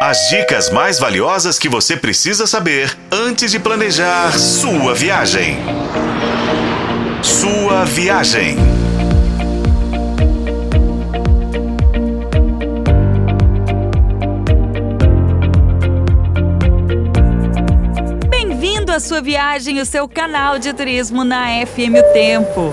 As dicas mais valiosas que você precisa saber antes de planejar sua viagem. Sua viagem. Bem-vindo à sua viagem, o seu canal de turismo na FM O Tempo.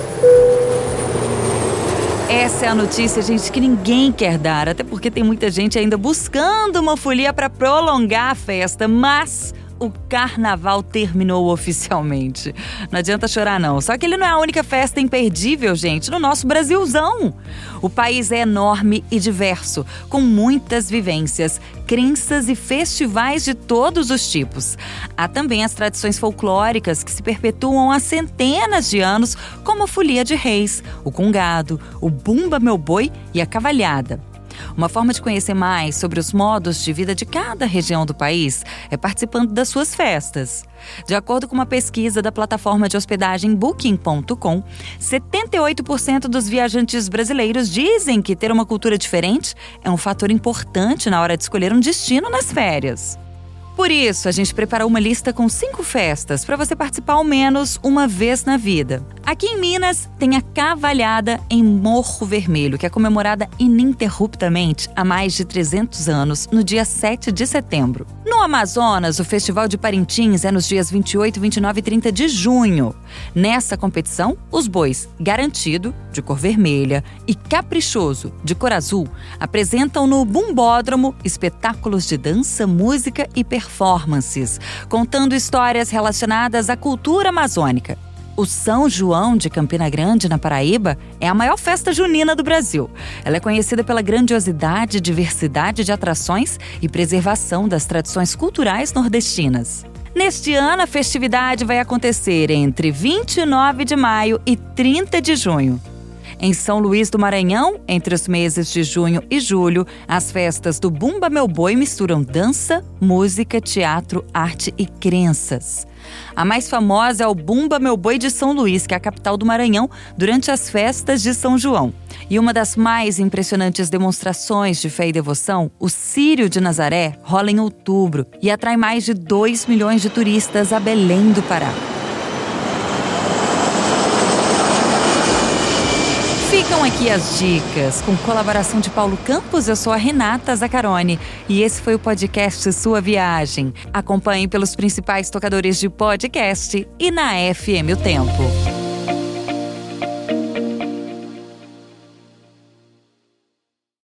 Essa é a notícia, gente, que ninguém quer dar, até porque tem muita gente ainda buscando uma folia para prolongar a festa, mas o carnaval terminou oficialmente. Não adianta chorar, não. Só que ele não é a única festa imperdível, gente, no nosso Brasilzão. O país é enorme e diverso, com muitas vivências, crenças e festivais de todos os tipos. Há também as tradições folclóricas que se perpetuam há centenas de anos, como a Folia de Reis, o Congado, o Bumba Meu Boi e a Cavalhada. Uma forma de conhecer mais sobre os modos de vida de cada região do país é participando das suas festas. De acordo com uma pesquisa da plataforma de hospedagem Booking.com, 78% dos viajantes brasileiros dizem que ter uma cultura diferente é um fator importante na hora de escolher um destino nas férias. Por isso, a gente preparou uma lista com cinco festas para você participar ao menos uma vez na vida. Aqui em Minas tem a Cavalhada em Morro Vermelho, que é comemorada ininterruptamente há mais de 300 anos, no dia 7 de setembro. No Amazonas, o Festival de Parintins é nos dias 28, 29 e 30 de junho. Nessa competição, os bois Garantido, de cor vermelha, e Caprichoso, de cor azul, apresentam no Bumbódromo espetáculos de dança, música e performance performances, contando histórias relacionadas à cultura amazônica. O São João de Campina Grande, na Paraíba, é a maior festa junina do Brasil. Ela é conhecida pela grandiosidade, diversidade de atrações e preservação das tradições culturais nordestinas. Neste ano, a festividade vai acontecer entre 29 de maio e 30 de junho. Em São Luís do Maranhão, entre os meses de junho e julho, as festas do Bumba Meu Boi misturam dança, música, teatro, arte e crenças. A mais famosa é o Bumba Meu Boi de São Luís, que é a capital do Maranhão, durante as festas de São João. E uma das mais impressionantes demonstrações de fé e devoção, o Círio de Nazaré, rola em outubro e atrai mais de 2 milhões de turistas a Belém do Pará. Ficam aqui as dicas, com colaboração de Paulo Campos. Eu sou a Renata Zacarone e esse foi o podcast Sua Viagem. Acompanhe pelos principais tocadores de podcast e na FM O Tempo.